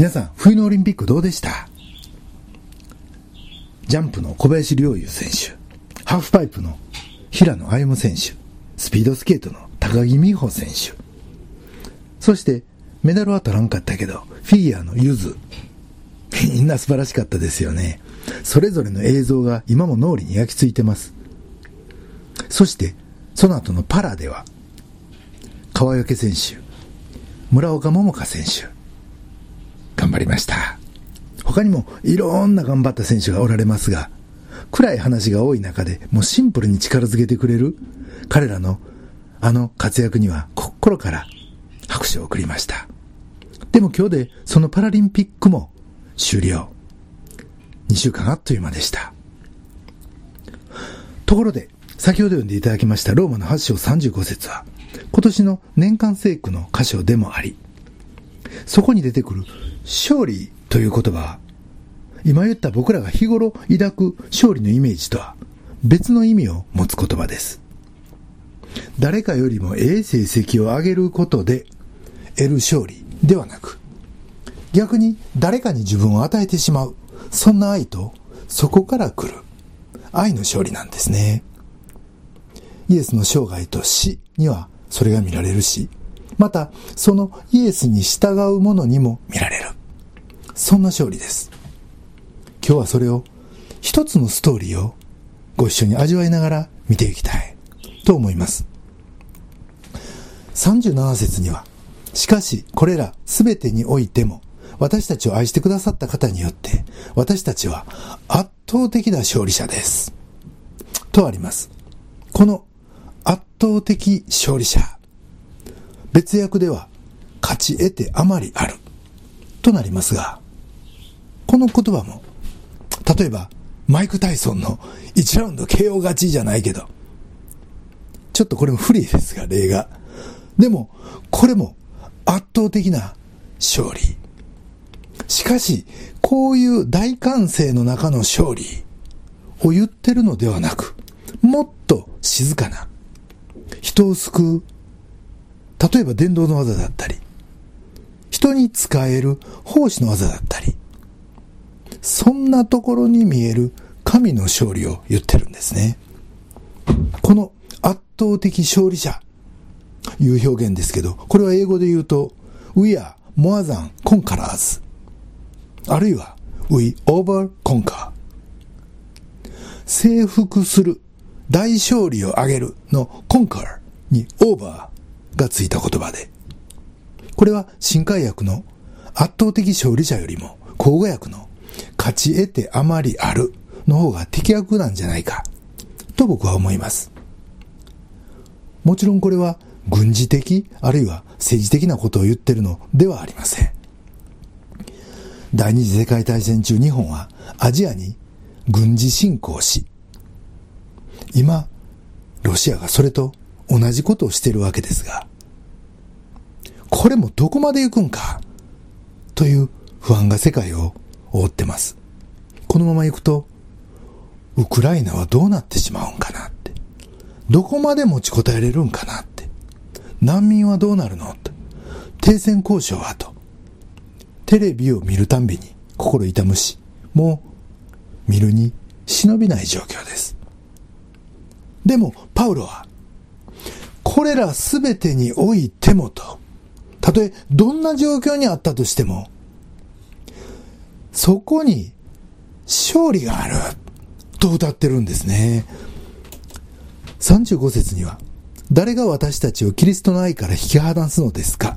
皆さん、冬のオリンピックどうでした？ジャンプの小林陵侑選手、ハーフパイプの平野歩夢選手、スピードスケートの高木美帆選手、そしてメダルは取らんかったけど、フィギュアのゆず、みんな素晴らしかったですよね。それぞれの映像が今も脳裏に焼き付いてます。そして、その後のパラでは、川除選手、村岡桃佳選手、頑張りました。他にもいろんな頑張った選手がおられますが、暗い話が多い中でもうシンプルに力づけてくれる彼らのあの活躍には心から拍手を送りました。でも今日でそのパラリンピックも終了。2週間あっという間でした。ところで、先ほど読んでいただきましたローマの8章35節は、今年の年間聖句の箇所でもあり、そこに出てくる勝利という言葉、今言った僕らが日頃抱く勝利のイメージとは別の意味を持つ言葉です。誰かよりもええ成績を上げることで得る勝利ではなく、逆に誰かに自分を与えてしまう、そんな愛とそこから来る愛の勝利なんですね。イエスの生涯と死にはそれが見られるし、またそのイエスに従う者にも見られる。そんな勝利です。今日はそれを一つのストーリーをご一緒に味わいながら見ていきたいと思います。37節には、しかしこれらすべてにおいても私たちを愛してくださった方によって私たちは圧倒的な勝利者です。とあります。この圧倒的勝利者。別訳では勝ち得てあまりあるとなりますが、この言葉も、例えばマイク・タイソンの1ラウンド KO 勝ちじゃないけど、ちょっとこれも不利ですが、例が。でも、これも圧倒的な勝利。しかし、こういう大歓声の中の勝利を言ってるのではなく、もっと静かな、人を救う、例えば伝道の技だったり、人に使える奉仕の技だったり、そんなところに見える神の勝利を言ってるんですね。この圧倒的勝利者、いう表現ですけど、これは英語で言うと、We are more than conquerors. あるいは、We over conquer. 征服する、大勝利を挙げるの conquer に over がついた言葉で、これは新海訳の圧倒的勝利者よりも、口語訳の勝ち得てあまりあるの方が適役なんじゃないか、と僕は思います。もちろんこれは軍事的、あるいは政治的なことを言ってるのではありません。第二次世界大戦中日本はアジアに軍事侵攻し、今、ロシアがそれと同じことをしているわけですが、これもどこまで行くんか、という不安が世界を覆ってます。このまま行くと、ウクライナはどうなってしまうんかなって。どこまで持ちこたえれるんかなって。難民はどうなるのと。停戦交渉はと。テレビを見るたんびに心痛むし、もう見るに忍びない状況です。でも、パウロは、これらすべてにおいてもと、たとえどんな状況にあったとしても、そこに勝利があると歌ってるんですね。35節には、誰が私たちをキリストの愛から引き離すのですか？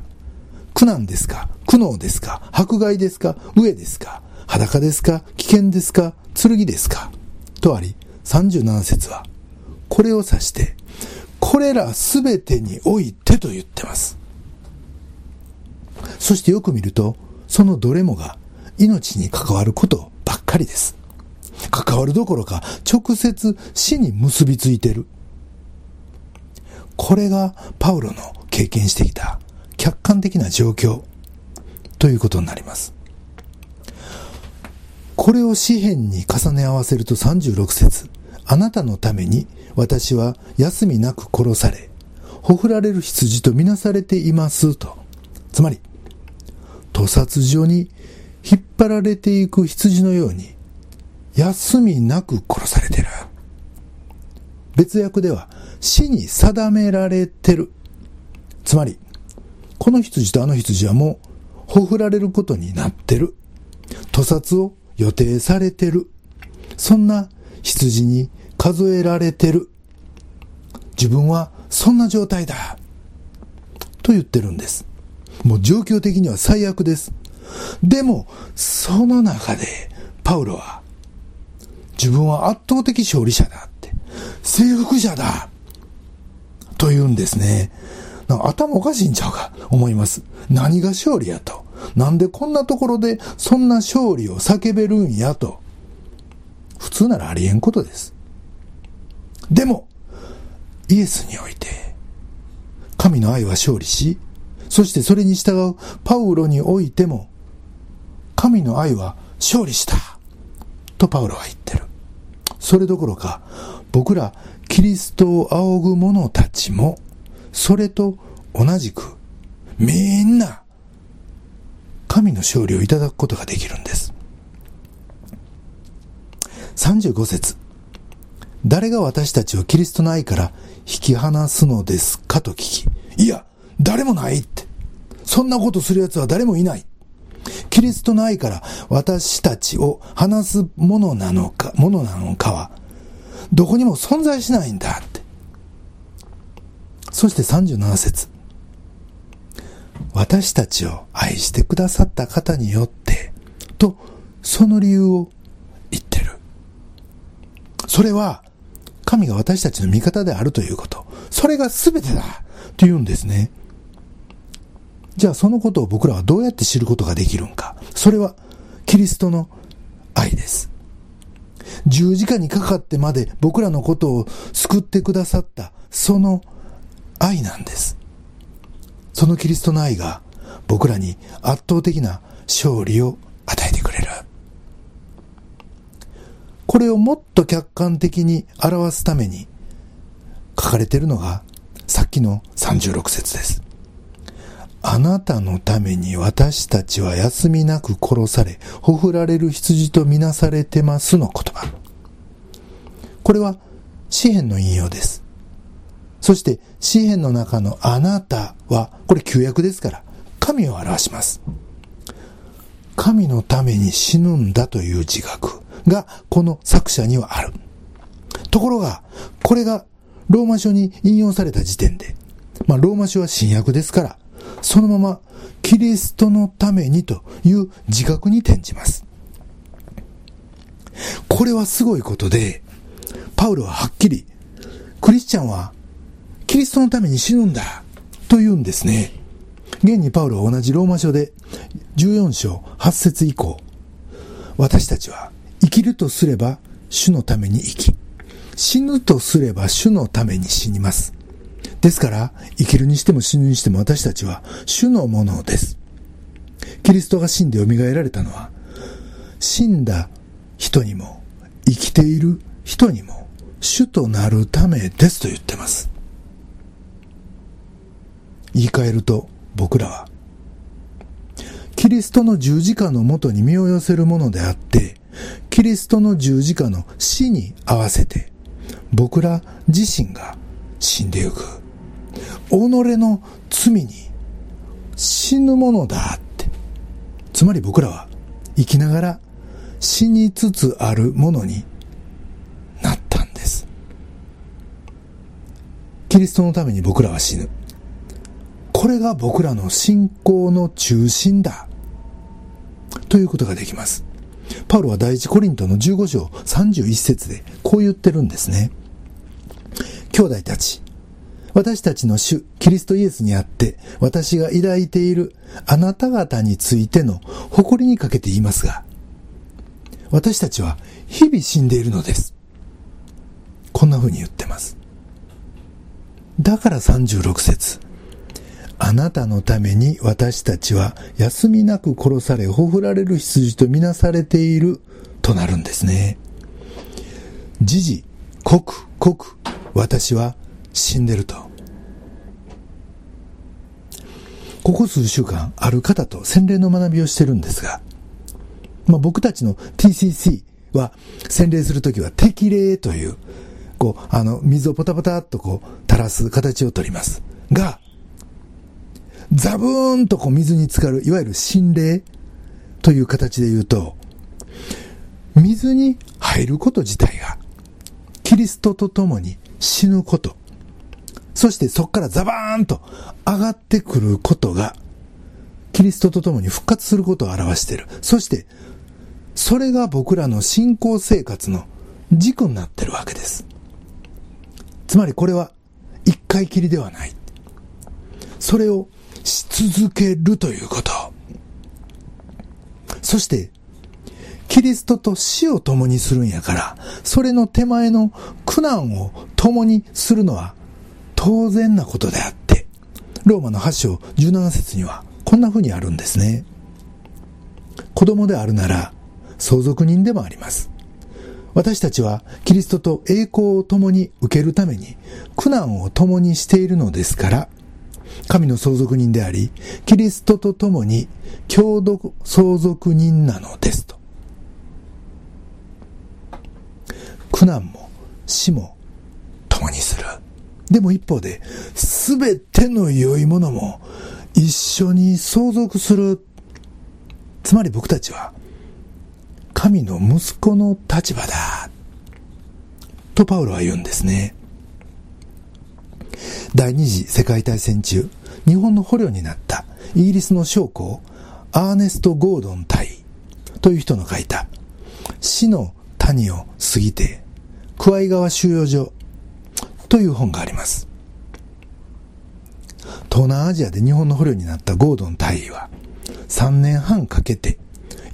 苦難ですか？苦悩ですか？迫害ですか？飢えですか？裸ですか？危険ですか？剣ですか？とあり、37節は、これを指して、これらすべてにおいてと言ってます。そしてよく見ると、そのどれもが命に関わることばっかりです。関わるどころか直接死に結びついてる。これがパウロの経験してきた客観的な状況ということになります。これを詩篇に重ね合わせると36節あなたのために私は休みなく殺され、ほふられる羊とみなされていますと。つまり、屠殺所に引っ張られていく羊のように休みなく殺されてる。別訳では死に定められてる。つまり、この羊とあの羊はもう、ほふられることになってる。屠殺を予定されてる。そんな羊に数えられてる。自分はそんな状態だ。と言ってるんです。もう状況的には最悪です。でも、その中で、パウロは、自分は圧倒的勝利者だって、征服者だと言うんですね。頭おかしいんちゃうか思います。何が勝利やと。なんでこんなところでそんな勝利を叫べるんやと。普通ならありえんことです。でも、イエスにおいて、神の愛は勝利し、そしてそれに従うパウロにおいても、神の愛は勝利した。とパウロは言ってる。それどころか、僕らキリストを仰ぐ者たちも、それと同じく、みんな、神の勝利をいただくことができるんです。35節誰が私たちをキリストの愛から引き離すのですかと聞き、いや、誰もないって。そんなことする奴は誰もいない。キリストの愛から私たちを離すものなのか、ものなのかは、どこにも存在しないんだって。そして37節私たちを愛してくださった方によって、と、その理由を言ってる。それは、神が私たちの味方であるということ。それが全てだと言うんですね。じゃあそのことを僕らはどうやって知ることができるんか。それは、キリストの愛です。十字架にかかってまで僕らのことを救ってくださったその愛なんです。そのキリストの愛が僕らに圧倒的な勝利を与えてくれる。これをもっと客観的に表すために書かれているのがさっきの36節です。あなたのために私たちは休みなく殺され、ほふられる羊とみなされてますの言葉。これは詩篇の引用です。そして詩篇の中のあなたは、これ旧約ですから、神を表します。神のために死ぬんだという自覚がこの作者にはある。ところが、これがローマ書に引用された時点で、まあローマ書は新約ですから、そのままキリストのためにという自覚に転じます。これはすごいことで、パウロははっきり、クリスチャンはキリストのために死ぬんだと言うんですね。現にパウロは同じローマ書で14章8節以降、私たちは生きるとすれば主のために生き、死ぬとすれば主のために死にます。ですから、生きるにしても死ぬにしても私たちは主のものです。キリストが死んで蘇られたのは、死んだ人にも、生きている人にも、主となるためですと言ってます。言い換えると、僕らは、キリストの十字架のもとに身を寄せるものであって、キリストの十字架の死に合わせて、僕ら自身が死んでゆく。己の罪に死ぬものだって。つまり僕らは生きながら死につつあるものになったんです。キリストのために僕らは死ぬ。これが僕らの信仰の中心だ。ということができます。パウロは第一コリントの15章31節でこう言ってるんですね。兄弟たち、私たちの主、キリストイエスにあって、私が抱いているあなた方についての誇りにかけて言いますが、私たちは日々死んでいるのです。こんな風に言ってます。だから36節あなたのために私たちは休みなく殺され、ほふられる羊とみなされているとなるんですね。時々、刻刻、私は死んでると。ここ数週間、ある方と洗礼の学びをしてるんですが、まあ、僕たちの TCC は、洗礼するときは適齢という、こう、あの、水をポタポタっとこう、垂らす形をとります。が、ザブーンとこう水に浸かる、いわゆる心霊という形で言うと、水に入ること自体が、キリストと共に死ぬこと、そしてそこからザバーンと上がってくることが、キリストと共に復活することを表している。そして、それが僕らの信仰生活の軸になってるわけです。つまりこれは一回きりではない。それをし続けるということ。そして、キリストと死を共にするんやから、それの手前の苦難を共にするのは当然なことであって、ローマの8章17節にはこんな風にあるんですね。子供であるなら相続人でもあります。私たちはキリストと栄光を共に受けるために苦難を共にしているのですから、神の相続人であり、キリストと共に共同相続人なのですと。苦難も死も共にする。でも一方で、すべての良いものも一緒に相続する。つまり僕たちは、神の息子の立場だ。とパウロは言うんですね。第二次世界大戦中、日本の捕虜になったイギリスの将校、アーネスト・ゴードン隊という人の書いた、死の谷を過ぎて、桑井川収容所という本があります。東南アジアで日本の捕虜になったゴードン大尉は、3年半かけて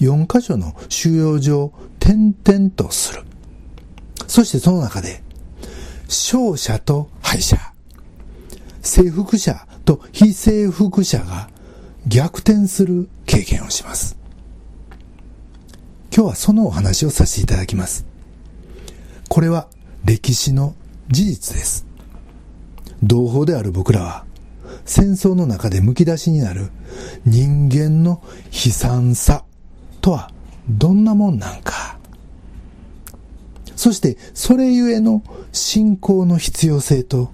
4カ所の収容所を転々とする。そしてその中で、勝者と敗者、征服者と非征服者が逆転する経験をします。今日はそのお話をさせていただきます。これは歴史の事実です。同胞である僕らは、戦争の中で剥き出しになる人間の悲惨さとはどんなもんなんか。そしてそれゆえの信仰の必要性と、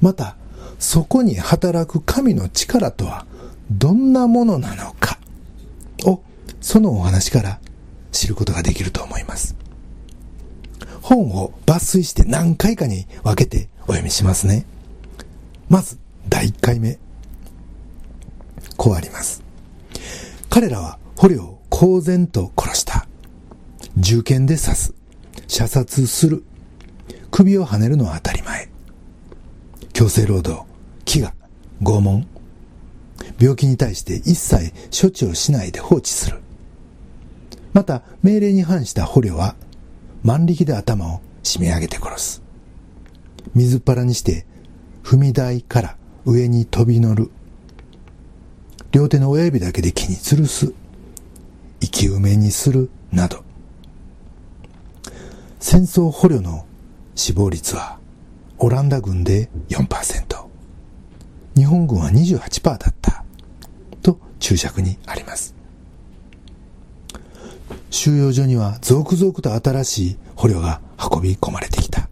またそこに働く神の力とはどんなものなのかをそのお話から知ることができると思います。本を抜粋して何回かに分けてお読みしますね。まず、第1回目。こうあります。彼らは捕虜を公然と殺した。銃剣で刺す。射殺する。首をはねるのは当たり前。強制労働、飢餓、拷問。病気に対して一切処置をしないで放置する。また、命令に反した捕虜は万力で頭を締め上げて殺す。水っ腹にして踏み台から上に飛び乗る。両手の親指だけで木に吊るす。生き埋めにする。など。戦争捕虜の死亡率はオランダ軍で4%。日本軍は28%だった。と注釈にあります。収容所には続々と新しい捕虜が運び込まれてきた。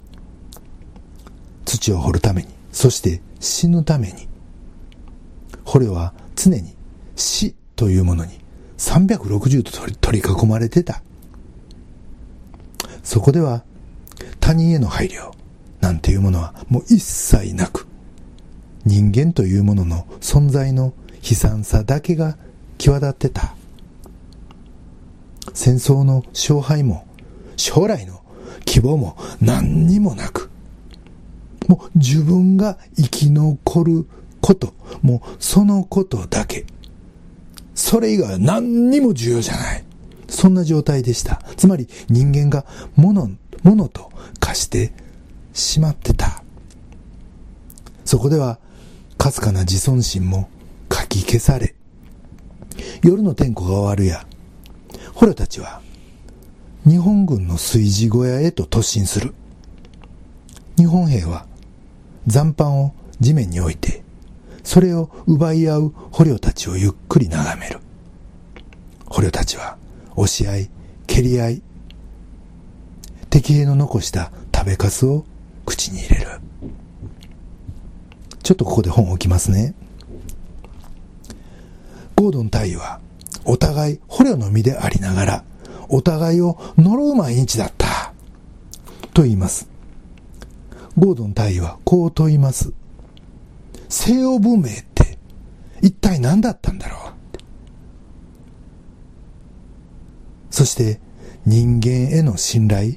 土を掘るために、そして死ぬために、捕虜は常に死というものに360度取り囲まれてた。そこでは他人への配慮なんていうものはもう一切なく、人間というものの存在の悲惨さだけが際立ってた。戦争の勝敗も、将来の希望も何にもなく、もう自分が生き残ること、もうそのことだけ。それ以外は何にも重要じゃない。そんな状態でした。つまり人間が物、物と化してしまってた。そこでは、かすかな自尊心もかき消され、夜の天候が終わるや、捕虜たちは日本軍の炊事小屋へと突進する。日本兵は残飯を地面に置いてそれを奪い合う捕虜たちをゆっくり眺める。捕虜たちは押し合い、蹴り合い、敵兵の残した食べかすを口に入れる。ちょっとここで本を置きますね。ゴードン大尉は、お互い捕虜の身でありながら、お互いを呪う毎日だった。と言います。ゴードン大尉はこう問います。西洋文明って一体何だったんだろう？そして人間への信頼、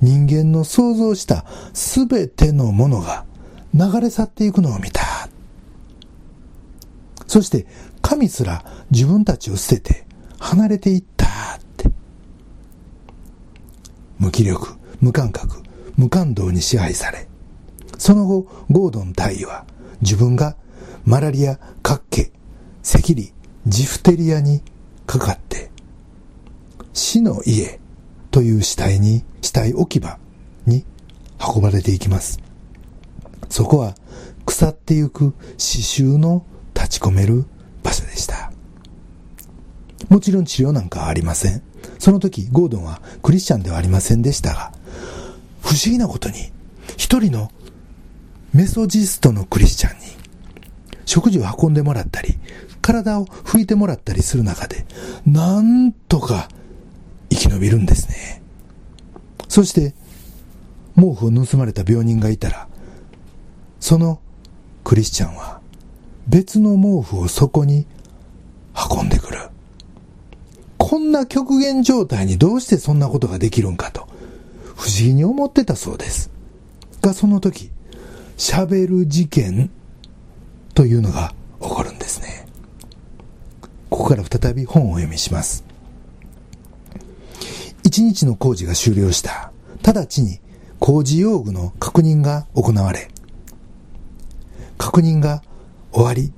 人間の想像したすべてのものが流れ去っていくのを見た。そして神すら自分たちを捨てて離れていったって。無気力、無感覚、無感動に支配され、その後、ゴードン大尉は自分がマラリア、活気、赤痢、ジフテリアにかかって、死の家という死体に、死体置き場に運ばれていきます。そこは腐ってゆく刺繍の立ち込める場所でした。もちろん治療なんかはありません。その時、ゴードンはクリスチャンではありませんでしたが、不思議なことに、一人のメソジストのクリスチャンに食事を運んでもらったり、体を拭いてもらったりする中で、なんとか生き延びるんですね。そして、毛布を盗まれた病人がいたら、そのクリスチャンは別の毛布をそこに運んでくる。こんな極限状態にどうしてそんなことができるんかと、不思議に思ってたそうです。が、その時、喋る事件というのが起こるんですね。ここから再び本を読みします。一日の工事が終了した。直ちに工事用具の確認が行われ、確認が終わり、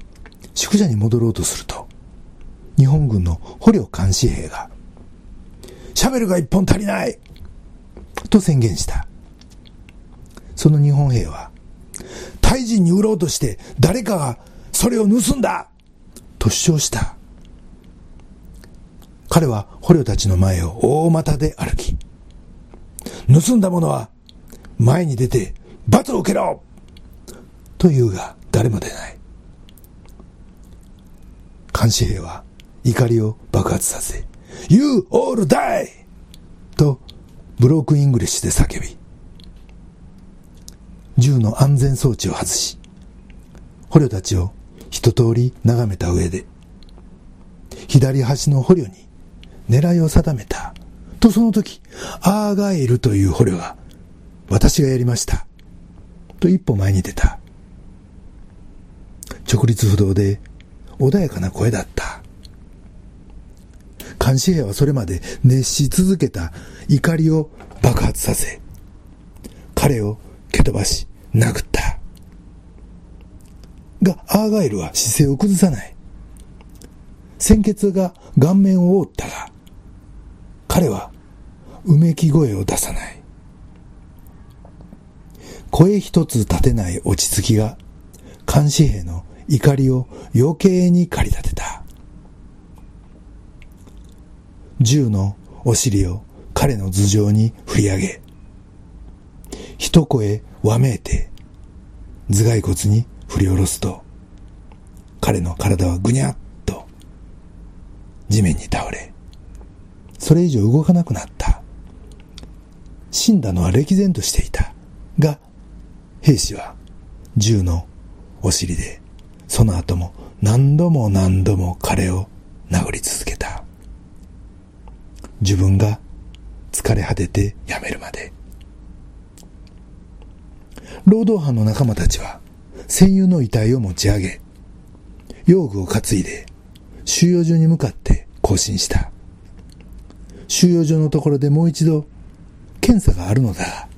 宿舎に戻ろうとすると、日本軍の捕虜監視兵が、シャベルが一本足りないと宣言した。その日本兵は、タイ人に売ろうとして誰かがそれを盗んだと主張した。彼は捕虜たちの前を大股で歩き、盗んだものは前に出て罰を受けろと言うが誰も出ない。監視兵は怒りを爆発させ、You all die! とブロークンイングリッシュで叫び、銃の安全装置を外し、捕虜たちを一通り眺めた上で、左端の捕虜に狙いを定めた。とその時、アーガイルという捕虜が、私がやりました。と一歩前に出た。直立不動で穏やかな声だった。監視兵はそれまで熱し続けた怒りを爆発させ、彼を蹴飛ばし、殴った。が、アーガイルは姿勢を崩さない。鮮血が顔面を覆ったが、彼はうめき声を出さない。声一つ立てない落ち着きが、監視兵の怒りを余計に駆り立てた。銃のお尻を彼の頭上に振り上げ、一声わめいて、頭蓋骨に振り下ろすと、彼の体はぐにゃっと地面に倒れ、それ以上動かなくなった。死んだのは歴然としていた。が、兵士は銃のお尻でその後も何度も何度も彼を殴り続けた。自分が疲れ果ててやめるまで。労働犯の仲間たちは戦友の遺体を持ち上げ、用具を担いで収容所に向かって行進した。収容所のところでもう一度検査があるのだが、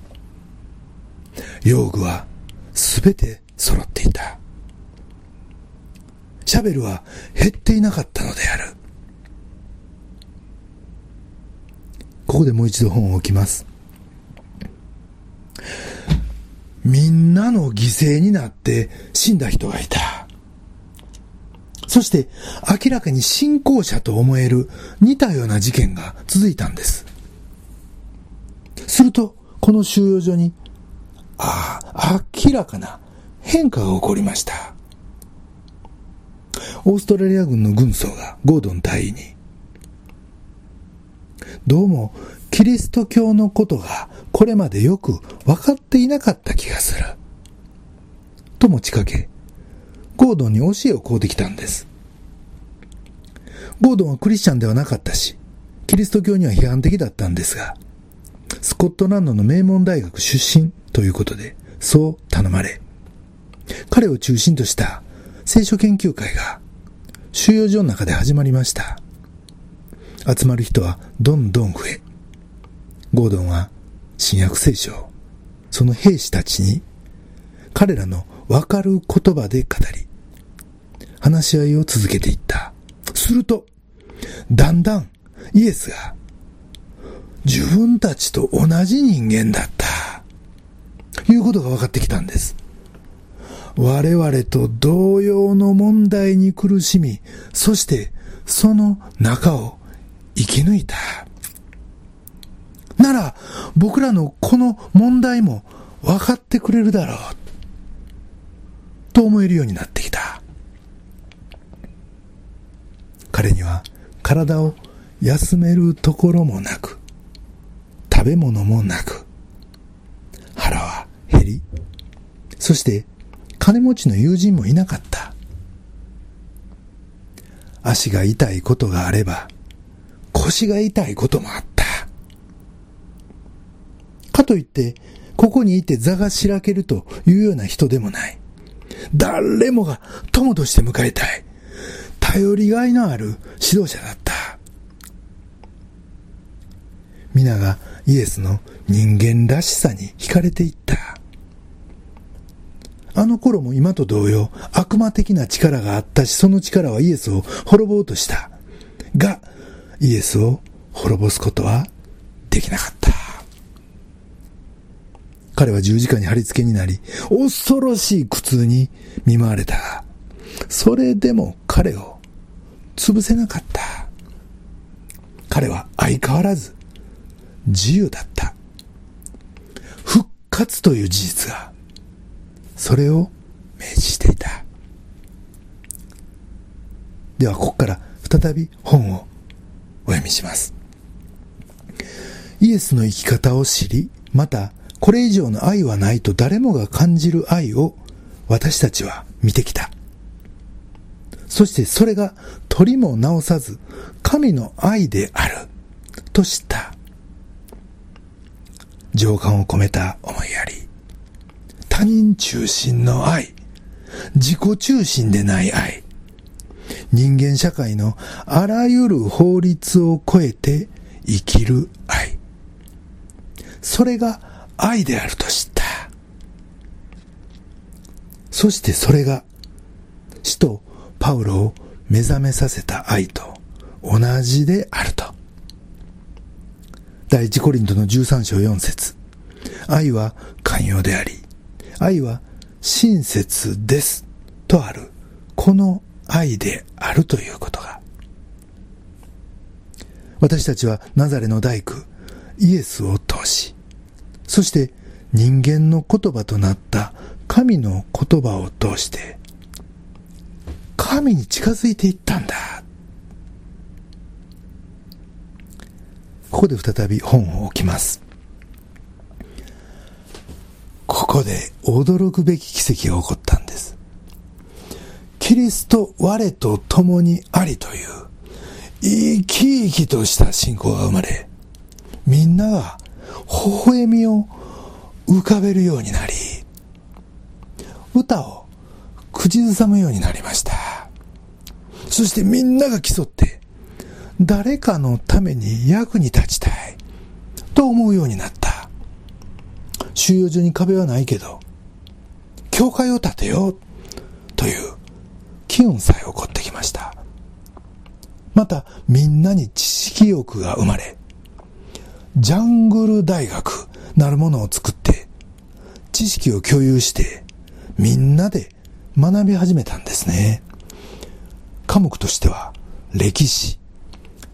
用具はすべて揃っていた。シャベルは減っていなかったのである。ここでもう一度本を置きます。みんなの犠牲になって死んだ人がいた。そして明らかに信仰者と思える似たような事件が続いたんです。すると、この収容所に、ああ、明らかな変化が起こりました。オーストラリア軍の軍曹がゴードン隊員に、どうもキリスト教のことがこれまでよく分かっていなかった気がする。と持ちかけ、ゴードンに教えをこうできたんです。ゴードンはクリスチャンではなかったし、キリスト教には批判的だったんですが、スコットランドの名門大学出身ということで、そう頼まれ、彼を中心とした聖書研究会が収容所の中で始まりました。集まる人はどんどん増え、ゴードンは新約聖書、その兵士たちに彼らのわかる言葉で語り、話し合いを続けていった。すると、だんだんイエスが自分たちと同じ人間だった。いうことが分かってきたんです。我々と同様の問題に苦しみ、そしてその中を生き抜いた。なら、僕らのこの問題も分かってくれるだろう。と思えるようになってきた。彼には体を休めるところもなく、食べ物もなく、腹は減り、そして金持ちの友人もいなかった。足が痛いことがあれば、腰が痛いこともあった。かといって、ここにいて座がしらけるというような人でもない。誰もが友として迎えたい。頼りがいのある指導者だった。皆がイエスの人間らしさに惹かれていった。あの頃も今と同様、悪魔的な力があったし、その力はイエスを滅ぼうとした。が、イエスを滅ぼすことはできなかった。彼は十字架に貼り付けになり、恐ろしい苦痛に見舞われた、それでも彼を潰せなかった。彼は相変わらず自由だった。復活という事実が、それを明示していた。では、ここから再び本をお読みします。イエスの生き方を知り、また、これ以上の愛はないと誰もが感じる愛を私たちは見てきた。そしてそれが取りも直さず神の愛であると知った。情感を込めた思いやり。他人中心の愛。自己中心でない愛。人間社会のあらゆる法律を超えて生きる愛。それが愛であると知った。そしてそれが、使徒パウロを目覚めさせた愛と同じであると。第一コリントの13章4節愛は寛容であり、愛は親切です。とある。この愛であるということが。私たちはナザレの大工、イエスを通し、そして人間の言葉となった神の言葉を通して、神に近づいていったんだ。ここで再び本を置きます。ここで驚くべき奇跡が起こったんです。キリスト我と共にありという生き生きとした信仰が生まれ、みんなが微笑みを浮かべるようになり、歌を口ずさむようになりました。そしてみんなが競って、誰かのために役に立ちたい、と思うようになった。収容所に壁はないけど、教会を建てよう、という機運さえ起こってきました。また、みんなに知識欲が生まれ、ジャングル大学なるものを作って、知識を共有して、みんなで学び始めたんですね。科目としては、歴史、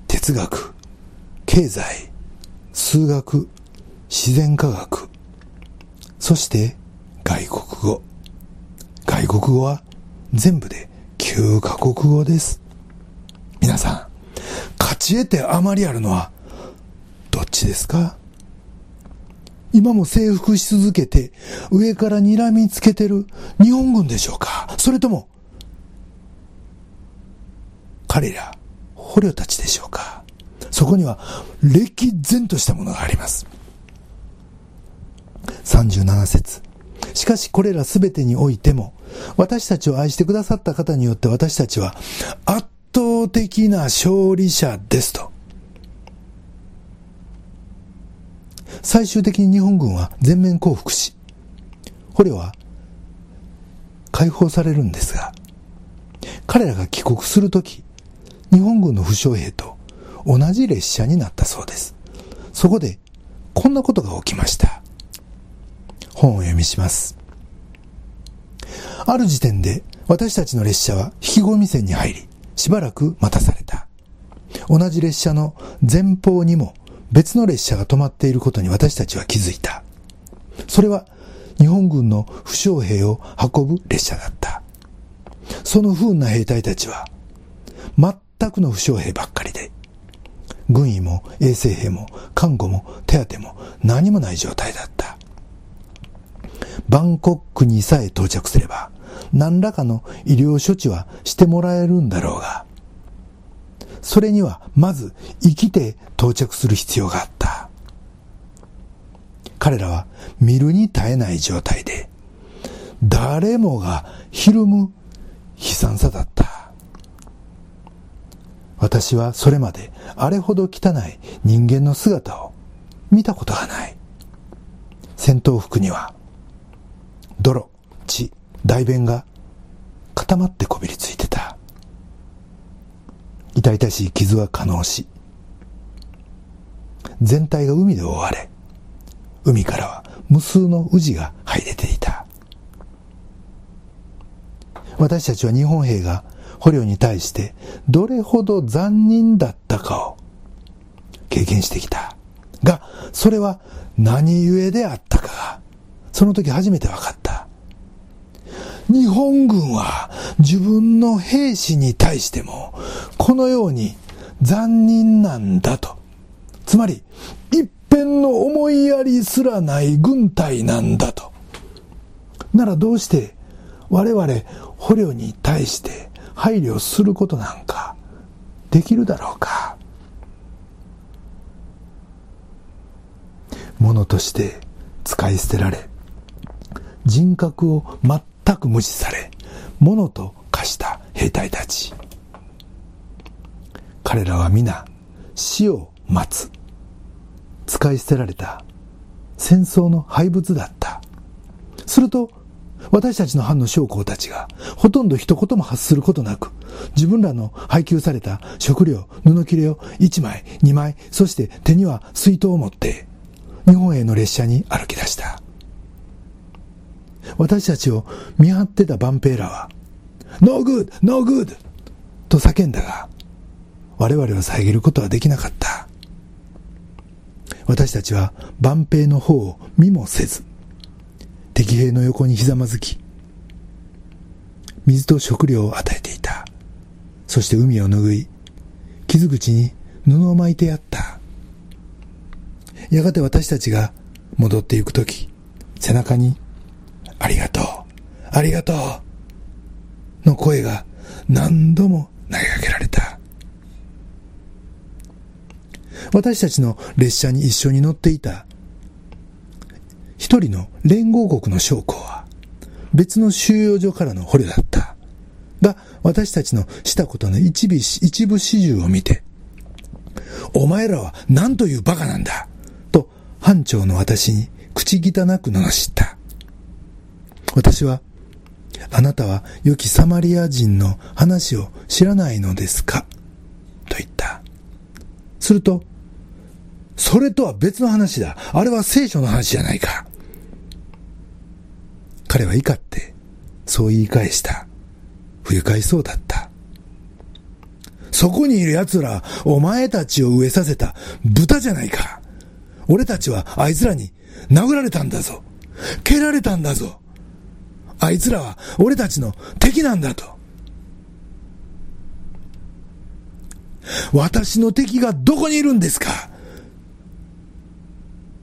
哲学、経済、数学、自然科学、そして外国語。外国語は全部で9カ国語です。皆さん、勝ち得てあまりあるのはどっちですか？今も征服し続けて上から睨みつけてる日本軍でしょうか？それとも彼ら捕虜たちでしょうか？そこには歴然としたものがあります。37節しかしこれらすべてにおいても、私たちを愛してくださった方によって私たちは圧倒的な勝利者ですと。最終的に日本軍は全面降伏し、捕虜は解放されるんですが、彼らが帰国するとき、日本軍の負傷兵と同じ列車になったそうです。そこで、こんなことが起きました。本を読みします。ある時点で私たちの列車は引き込み線に入り、しばらく待たされた。同じ列車の前方にも別の列車が止まっていることに私たちは気づいた。それは日本軍の負傷兵を運ぶ列車だった。その不運な兵隊たちは全くの負傷兵ばっかりで、軍医も衛生兵も看護も手当も何もない状態だった。バンコックにさえ到着すれば、何らかの医療処置はしてもらえるんだろうが、それにはまず生きて到着する必要があった。彼らは見るに耐えない状態で、誰もがひるむ悲惨さだった。私はそれまであれほど汚い人間の姿を見たことがない。戦闘服には泥、血、大便が固まってこびりついてた。痛々しい傷は可能し、全体が海で覆われ、海からは無数の宇治が這い出ていた。私たちは日本兵が捕虜に対してどれほど残忍だったかを経験してきた。が、それは何故であったかが、その時初めて分かった。日本軍は自分の兵士に対してもこのように残忍なんだと。つまり、一辺の思いやりすらない軍隊なんだと。ならどうして我々捕虜に対して配慮することなんかできるだろうか。ものとして使い捨てられ、人格を全全く無視され、物と化した兵隊たち。彼らは皆死を待つ。使い捨てられた戦争の廃物だった。すると、私たちの班の将校たちが、ほとんど一言も発することなく、自分らの配給された食料、布切れを1枚、2枚、そして手には水筒を持って、日本への列車に歩き出した。私たちを見張ってたバンペーラは、 No good, no good と叫んだが、我々を遮ることはできなかった。私たちは番兵の方を見もせず、敵兵の横にひざまずき、水と食料を与えていた。そして膿を拭い、傷口に布を巻いてやった。やがて私たちが戻っていくとき、背中にありがとう、ありがとう、の声が何度も投げかけられた。私たちの列車に一緒に乗っていた一人の連合国の将校は別の収容所からの捕虜だった。が、私たちのしたことの一部一部始終を見て、お前らは何という馬鹿なんだと班長の私に口汚く罵った。私は、あなたは良きサマリア人の話を知らないのですか？と言った。すると、それとは別の話だ。あれは聖書の話じゃないか。彼は怒って、そう言い返した。不愉快そうだった。そこにいる奴ら、お前たちを飢えさせた豚じゃないか。俺たちはあいつらに殴られたんだぞ。蹴られたんだぞ。あいつらは俺たちの敵なんだと。私の敵がどこにいるんですか？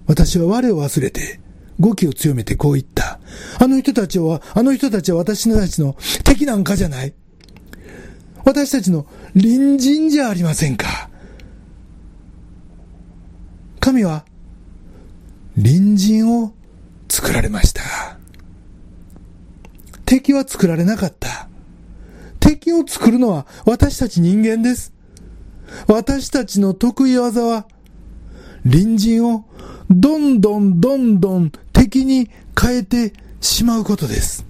私は我を忘れて、語気を強めてこう言った。あの人たちは、あの人たちは私たちの敵なんかじゃない。私たちの隣人じゃありませんか？神は隣人を作られました。敵は作られなかった。敵を作るのは私たち人間です。私たちの得意技は、隣人をどんどんどんどん敵に変えてしまうことです。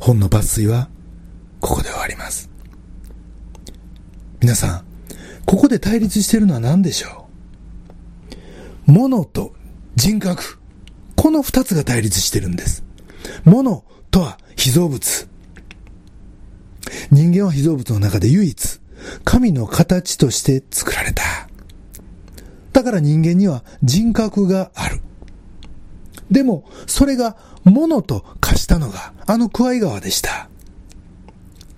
本の抜粋はここで終わります。皆さん、ここで対立しているのは何でしょう？物と人格。この二つが対立してるんです。物とは被造物。人間は被造物の中で唯一、神の形として作られた。だから人間には人格がある。でも、それが物と化したのが、あのクワイ川でした。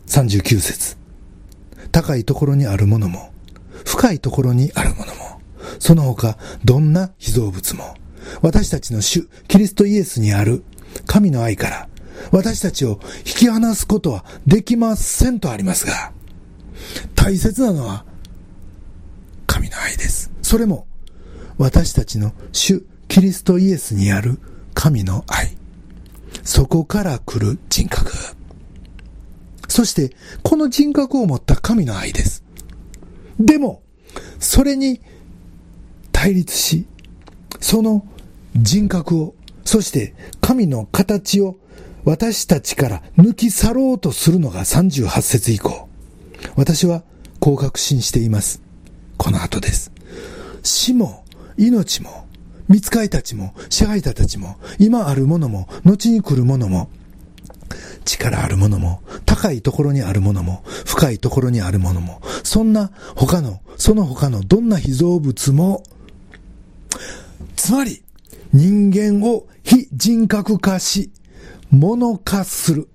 39節高いところにあるものも、深いところにあるものも、その他、どんな被造物も、私たちの主、キリストイエスにある神の愛から、私たちを引き離すことはできませんとありますが、大切なのは、神の愛です。それも、私たちの主、キリストイエスにある神の愛。そこから来る人格。そして、この人格を持った神の愛です。でも、それに対立し、その人格を、そして神の形を私たちから抜き去ろうとするのが38節以降。私はこう確信しています。この後です。死も命も見つかいたちも支配者たちも今あるものも後に来るものも力あるものも、高いところにあるものも、深いところにあるものも、そんな他の、その他のどんな被造物も、つまり、人間を非人格化し、物化する。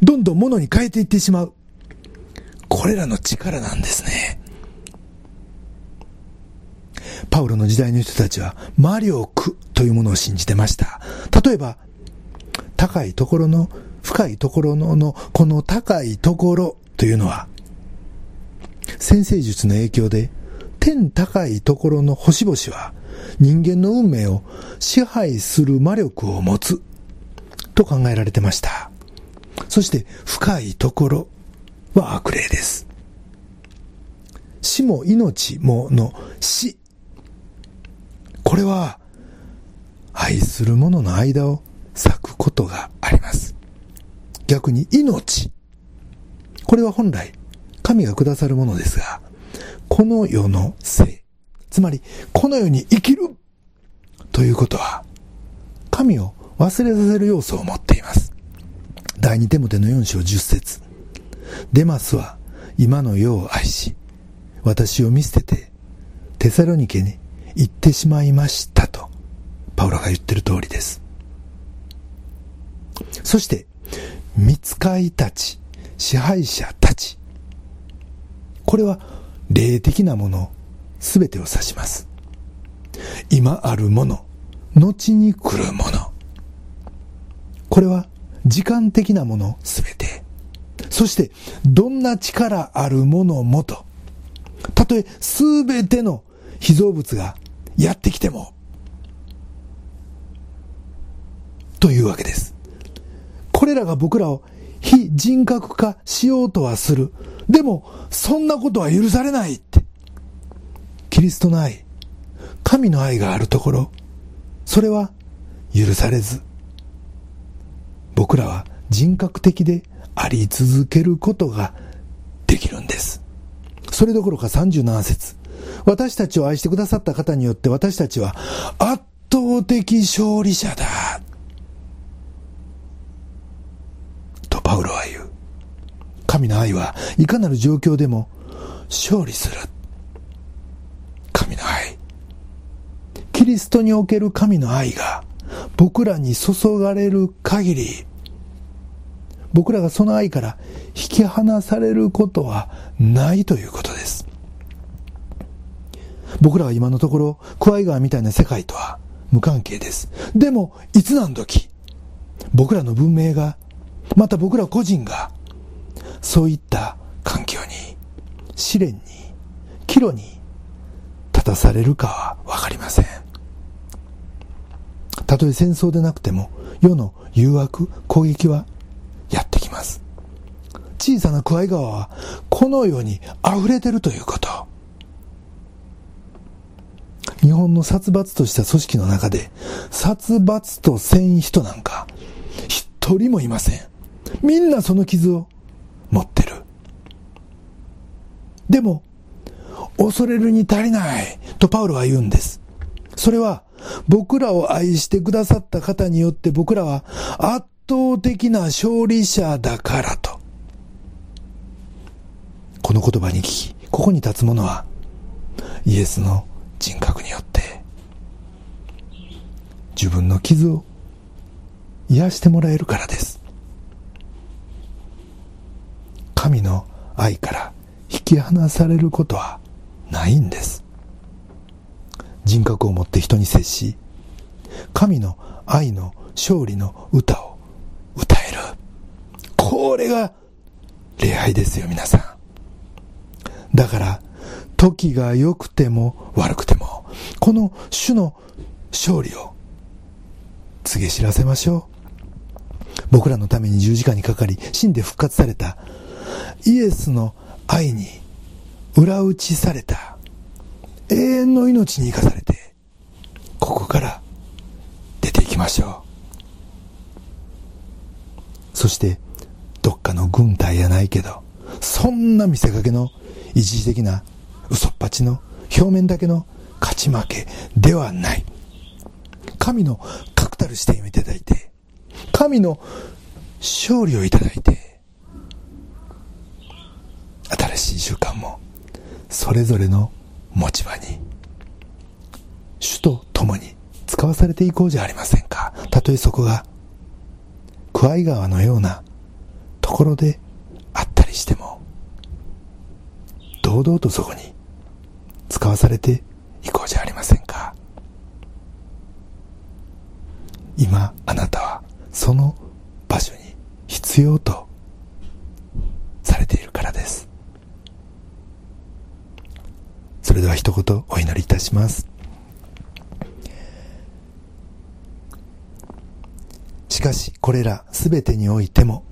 どんどん物に変えていってしまう。これらの力なんですね。パウロの時代の人たちは魔力というものを信じてました。例えば、高いところの、深いところの、のこの高いところというのは、先生術の影響で、天高いところの星々は、人間の運命を支配する魔力を持つ、と考えられてました。そして、深いところは悪霊です。死も命もの死。これは、愛する者の間を咲くことがあります。逆に命。これは本来、神がくださるものですが、この世の性、つまり、この世に生きるということは、神を忘れさせる要素を持っています。第二手モテの4章10節デマスは今の世を愛し、私を見捨てて、テサロニケに行ってしまいましたと、パウロが言ってる通りです。そして、見つかいたち、支配者たち。これは霊的なもの、すべてを指します。今あるもの、後に来るもの。これは時間的なものすべて。そして、どんな力あるものもと。たとえすべての被造物がやってきても、というわけです。これらが僕らを非人格化しようとはする。でも、そんなことは許されないって。キリストの愛、神の愛があるところ、それは許されず、僕らは人格的であり続けることができるんです。それどころか37節私たちを愛してくださった方によって私たちは圧倒的勝利者だ。とパウロは言う。神の愛はいかなる状況でも勝利する。神の愛。キリストにおける神の愛が僕らに注がれる限り、僕らがその愛から引き離されることはないということです。僕らは今のところ、クワイ川みたいな世界とは無関係です。でも、いつ何時、僕らの文明が、また僕ら個人が、そういった環境に、試練に、岐路に立たされるかはわかりません。たとえ戦争でなくても、世の誘惑、攻撃はやってきます。小さなクワイ川は、このように溢れてるということ。日本の殺伐とした組織の中で、殺伐とせん人なんか、一人もいません。みんなその傷を持ってる。でも、恐れるに足りないとパウロは言うんです。それは、僕らを愛してくださった方によって僕らは圧倒的な勝利者だからと。この言葉に聞き、ここに立つ者は、イエスの人格によって自分の傷を癒してもらえるからです神の愛から引き離されることはないんです人格を持って人に接し神の愛の勝利の歌を歌えるこれが礼拝ですよ皆さんだから時が良くても悪くても、この主の勝利を告げ知らせましょう。僕らのために十字架にかかり、死んで復活されたイエスの愛に裏打ちされた永遠の命に生かされて、ここから出ていきましょう。そして、どっかの軍隊やないけど、そんな見せかけの一時的な嘘っぱちの表面だけの勝ち負けではない。神の確たる視点をいただいて、神の勝利をいただいて、新しい習慣もそれぞれの持ち場に、主と共に使わされていこうじゃありませんか。たとえそこが、クワイ川のようなところであったりしても、堂々とそこに使わされていこうじゃありませんか。今あなたはその場所に必要とされているからですそれでは一言お祈りいたしますしかしこれらすべてにおいても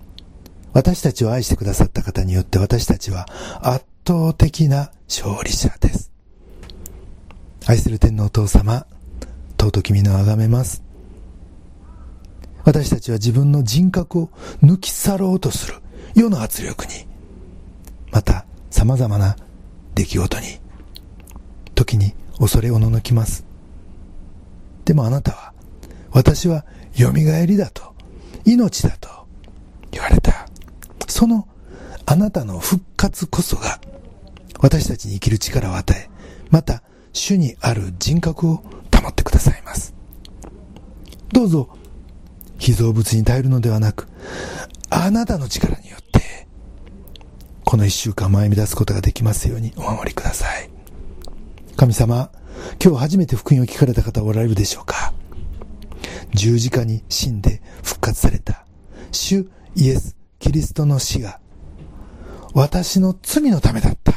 私たちを愛してくださった方によって私たちは圧倒的な勝利者です愛する天皇お父様、尊き皆をあがめます。私たちは自分の人格を抜き去ろうとする世の圧力に、また様々な出来事に、時に恐れおののきます。でもあなたは、私は蘇りだと、命だと言われた。そのあなたの復活こそが、私たちに生きる力を与え、また主にある人格を保ってくださいます。どうぞ、被造物に頼るのではなく、あなたの力によって、この一週間前に出すことができますようにお守りください。神様、今日初めて福音を聞かれた方おられるでしょうか？十字架に死んで復活された、主イエス・キリストの死が、私の罪のためだった。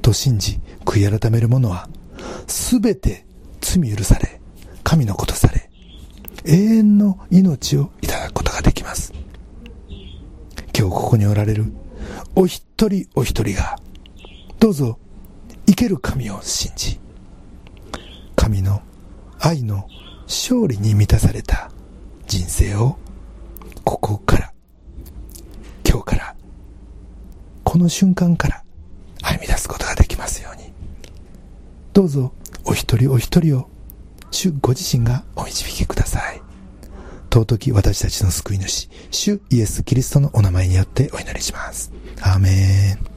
と信じ、悔い改める者は、すべて罪許され、神のことされ、永遠の命をいただくことができます。今日ここにおられるお一人お一人が、どうぞ生ける神を信じ、神の愛の勝利に満たされた人生をここから、今日から、この瞬間から歩み出すことができますように。どうぞお一人お一人を主ご自身がお導きください尊き私たちの救い主、主イエス・キリストのお名前によってお祈りします。アーメン。